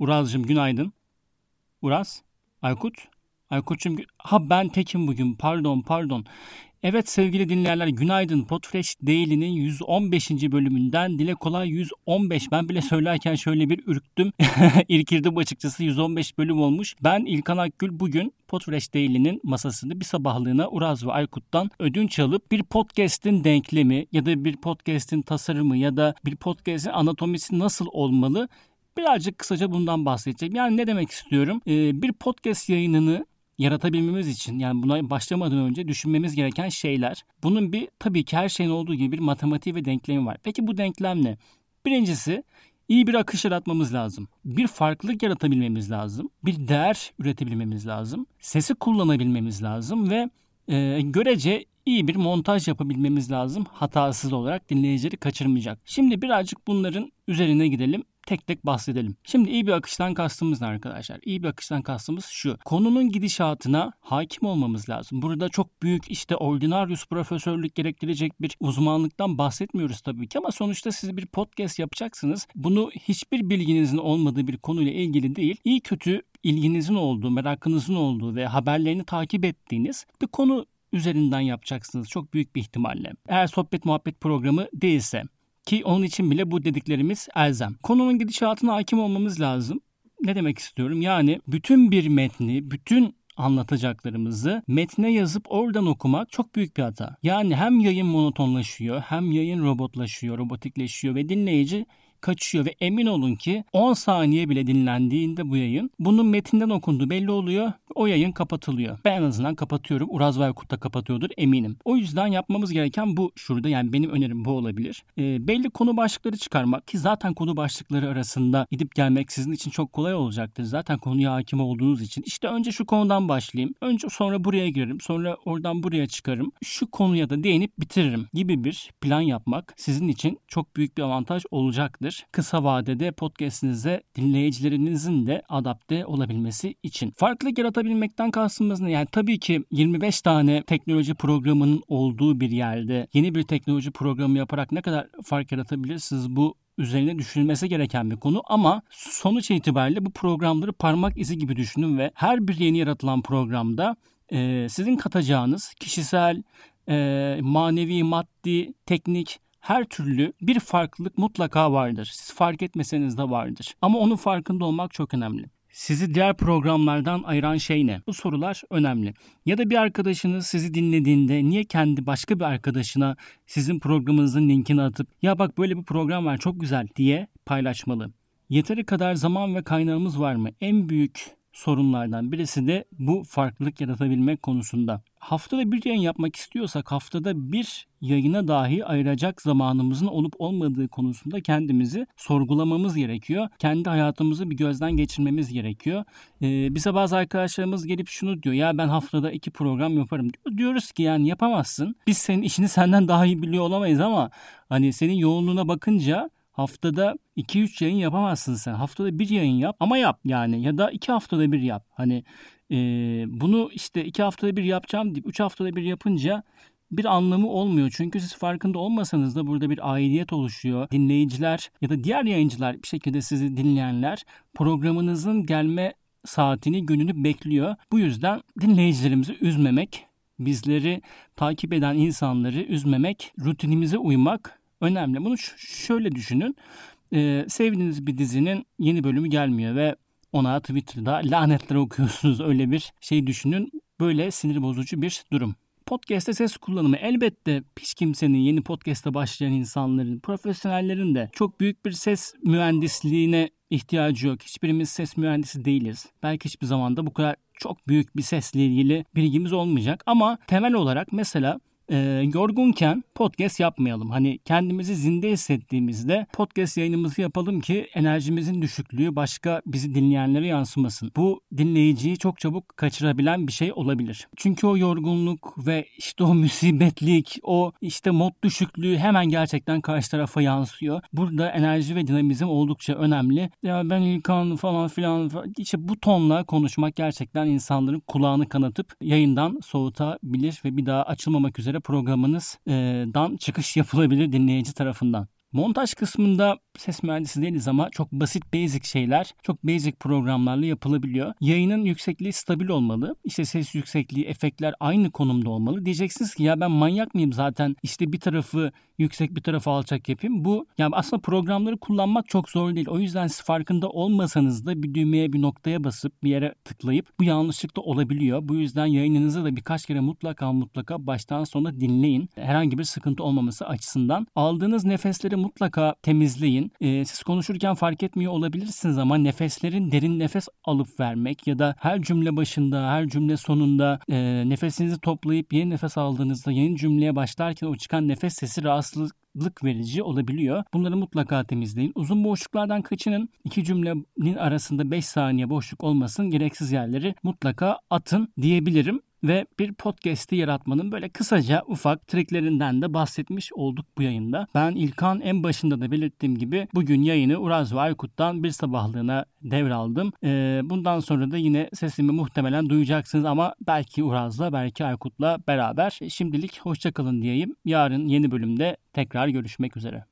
Uraz'cığım günaydın. Uraz? Aykut? Aykut'cum ha ben tekim bugün pardon pardon. Evet sevgili dinleyenler günaydın. Podfresh Daily'nin 115. bölümünden dile kolay 115. Ben bile söylerken şöyle bir ürktüm. İrkirdim açıkçası 115 bölüm olmuş. Ben İlkan Akgül bugün Podfresh Daily'nin masasında bir sabahlığına Uraz ve Aykut'tan ödünç alıp bir podcast'in denklemi ya da bir podcast'in tasarımı ya da bir podcast'in anatomisi nasıl olmalı Birazcık kısaca bundan bahsedeceğim. Yani ne demek istiyorum? Ee, bir podcast yayınını yaratabilmemiz için yani buna başlamadan önce düşünmemiz gereken şeyler. Bunun bir tabii ki her şeyin olduğu gibi bir matematiği ve denklemi var. Peki bu denklem ne? Birincisi iyi bir akış yaratmamız lazım. Bir farklılık yaratabilmemiz lazım. Bir değer üretebilmemiz lazım. Sesi kullanabilmemiz lazım ve e, görece iyi bir montaj yapabilmemiz lazım. Hatasız olarak dinleyicileri kaçırmayacak. Şimdi birazcık bunların üzerine gidelim tek tek bahsedelim. Şimdi iyi bir akıştan kastımız ne arkadaşlar? İyi bir akıştan kastımız şu. Konunun gidişatına hakim olmamız lazım. Burada çok büyük işte ordinarius profesörlük gerektirecek bir uzmanlıktan bahsetmiyoruz tabii ki ama sonuçta siz bir podcast yapacaksınız. Bunu hiçbir bilginizin olmadığı bir konuyla ilgili değil, iyi kötü ilginizin olduğu, merakınızın olduğu ve haberlerini takip ettiğiniz bir konu üzerinden yapacaksınız çok büyük bir ihtimalle. Eğer sohbet muhabbet programı değilse. Ki onun için bile bu dediklerimiz elzem. Konunun gidişatına hakim olmamız lazım. Ne demek istiyorum? Yani bütün bir metni, bütün anlatacaklarımızı metne yazıp oradan okumak çok büyük bir hata. Yani hem yayın monotonlaşıyor, hem yayın robotlaşıyor, robotikleşiyor ve dinleyici kaçıyor ve emin olun ki 10 saniye bile dinlendiğinde bu yayın bunun metinden okunduğu belli oluyor. O yayın kapatılıyor. Ben en azından kapatıyorum. Uraz Vaykut kapatıyordur eminim. O yüzden yapmamız gereken bu şurada yani benim önerim bu olabilir. E, belli konu başlıkları çıkarmak ki zaten konu başlıkları arasında gidip gelmek sizin için çok kolay olacaktır. Zaten konuya hakim olduğunuz için. İşte önce şu konudan başlayayım. Önce sonra buraya girerim. Sonra oradan buraya çıkarım. Şu konuya da değinip bitiririm gibi bir plan yapmak sizin için çok büyük bir avantaj olacaktır önemlidir. Kısa vadede podcast'inize dinleyicilerinizin de adapte olabilmesi için. Farklılık yaratabilmekten kastımız ne? Yani tabii ki 25 tane teknoloji programının olduğu bir yerde yeni bir teknoloji programı yaparak ne kadar fark yaratabilirsiniz bu üzerine düşünülmesi gereken bir konu ama sonuç itibariyle bu programları parmak izi gibi düşünün ve her bir yeni yaratılan programda e, sizin katacağınız kişisel, e, manevi, maddi, teknik her türlü bir farklılık mutlaka vardır. Siz fark etmeseniz de vardır. Ama onun farkında olmak çok önemli. Sizi diğer programlardan ayıran şey ne? Bu sorular önemli. Ya da bir arkadaşınız sizi dinlediğinde niye kendi başka bir arkadaşına sizin programınızın linkini atıp ya bak böyle bir program var çok güzel diye paylaşmalı. Yeteri kadar zaman ve kaynağımız var mı? En büyük sorunlardan birisi de bu farklılık yaratabilmek konusunda. Haftada bir yayın yapmak istiyorsak haftada bir yayına dahi ayıracak zamanımızın olup olmadığı konusunda kendimizi sorgulamamız gerekiyor. Kendi hayatımızı bir gözden geçirmemiz gerekiyor. Ee, bize bazı arkadaşlarımız gelip şunu diyor ya ben haftada iki program yaparım diyor. Diyoruz ki yani yapamazsın. Biz senin işini senden daha iyi biliyor olamayız ama hani senin yoğunluğuna bakınca haftada 2-3 yayın yapamazsın sen. Haftada bir yayın yap ama yap yani ya da 2 haftada bir yap. Hani e, bunu işte 2 haftada bir yapacağım deyip 3 haftada bir yapınca bir anlamı olmuyor. Çünkü siz farkında olmasanız da burada bir aidiyet oluşuyor. Dinleyiciler ya da diğer yayıncılar bir şekilde sizi dinleyenler programınızın gelme saatini, gününü bekliyor. Bu yüzden dinleyicilerimizi üzmemek, bizleri takip eden insanları üzmemek, rutinimize uymak önemli. Bunu şöyle düşünün. Ee, sevdiğiniz bir dizinin yeni bölümü gelmiyor ve ona Twitter'da lanetler okuyorsunuz. Öyle bir şey düşünün. Böyle sinir bozucu bir durum. Podcast'te ses kullanımı elbette hiç kimsenin yeni podcast'te başlayan insanların, profesyonellerin de çok büyük bir ses mühendisliğine ihtiyacı yok. Hiçbirimiz ses mühendisi değiliz. Belki hiçbir zamanda bu kadar çok büyük bir sesle ilgili bilgimiz olmayacak. Ama temel olarak mesela e, yorgunken podcast yapmayalım. Hani kendimizi zinde hissettiğimizde podcast yayınımızı yapalım ki enerjimizin düşüklüğü başka bizi dinleyenlere yansımasın. Bu dinleyiciyi çok çabuk kaçırabilen bir şey olabilir. Çünkü o yorgunluk ve işte o musibetlik, o işte mod düşüklüğü hemen gerçekten karşı tarafa yansıyor. Burada enerji ve dinamizm oldukça önemli. Ya ben İlkan falan filan işte bu tonla konuşmak gerçekten insanların kulağını kanatıp yayından soğutabilir ve bir daha açılmamak üzere programınızdan çıkış yapılabilir dinleyici tarafından. Montaj kısmında ses mühendisi değiliz ama çok basit basic şeyler, çok basic programlarla yapılabiliyor. Yayının yüksekliği stabil olmalı. İşte ses yüksekliği, efektler aynı konumda olmalı. Diyeceksiniz ki ya ben manyak mıyım zaten işte bir tarafı yüksek bir tarafı alçak yapayım. Bu yani aslında programları kullanmak çok zor değil. O yüzden siz farkında olmasanız da bir düğmeye bir noktaya basıp bir yere tıklayıp bu yanlışlık da olabiliyor. Bu yüzden yayınınızı da birkaç kere mutlaka mutlaka baştan sona dinleyin. Herhangi bir sıkıntı olmaması açısından. Aldığınız nefesleri mutlaka temizleyin. Ee, siz konuşurken fark etmiyor olabilirsiniz ama nefeslerin derin nefes alıp vermek ya da her cümle başında, her cümle sonunda e, nefesinizi toplayıp yeni nefes aldığınızda yeni cümleye başlarken o çıkan nefes sesi rahatsızlık verici olabiliyor. Bunları mutlaka temizleyin. Uzun boşluklardan kaçının. iki cümlenin arasında 5 saniye boşluk olmasın. Gereksiz yerleri mutlaka atın diyebilirim ve bir podcast'i yaratmanın böyle kısaca ufak triklerinden de bahsetmiş olduk bu yayında. Ben İlkan en başında da belirttiğim gibi bugün yayını Uraz ve Aykut'tan bir sabahlığına devraldım. Ee, bundan sonra da yine sesimi muhtemelen duyacaksınız ama belki Uraz'la belki Aykut'la beraber. Şimdilik hoşçakalın diyeyim. Yarın yeni bölümde tekrar görüşmek üzere.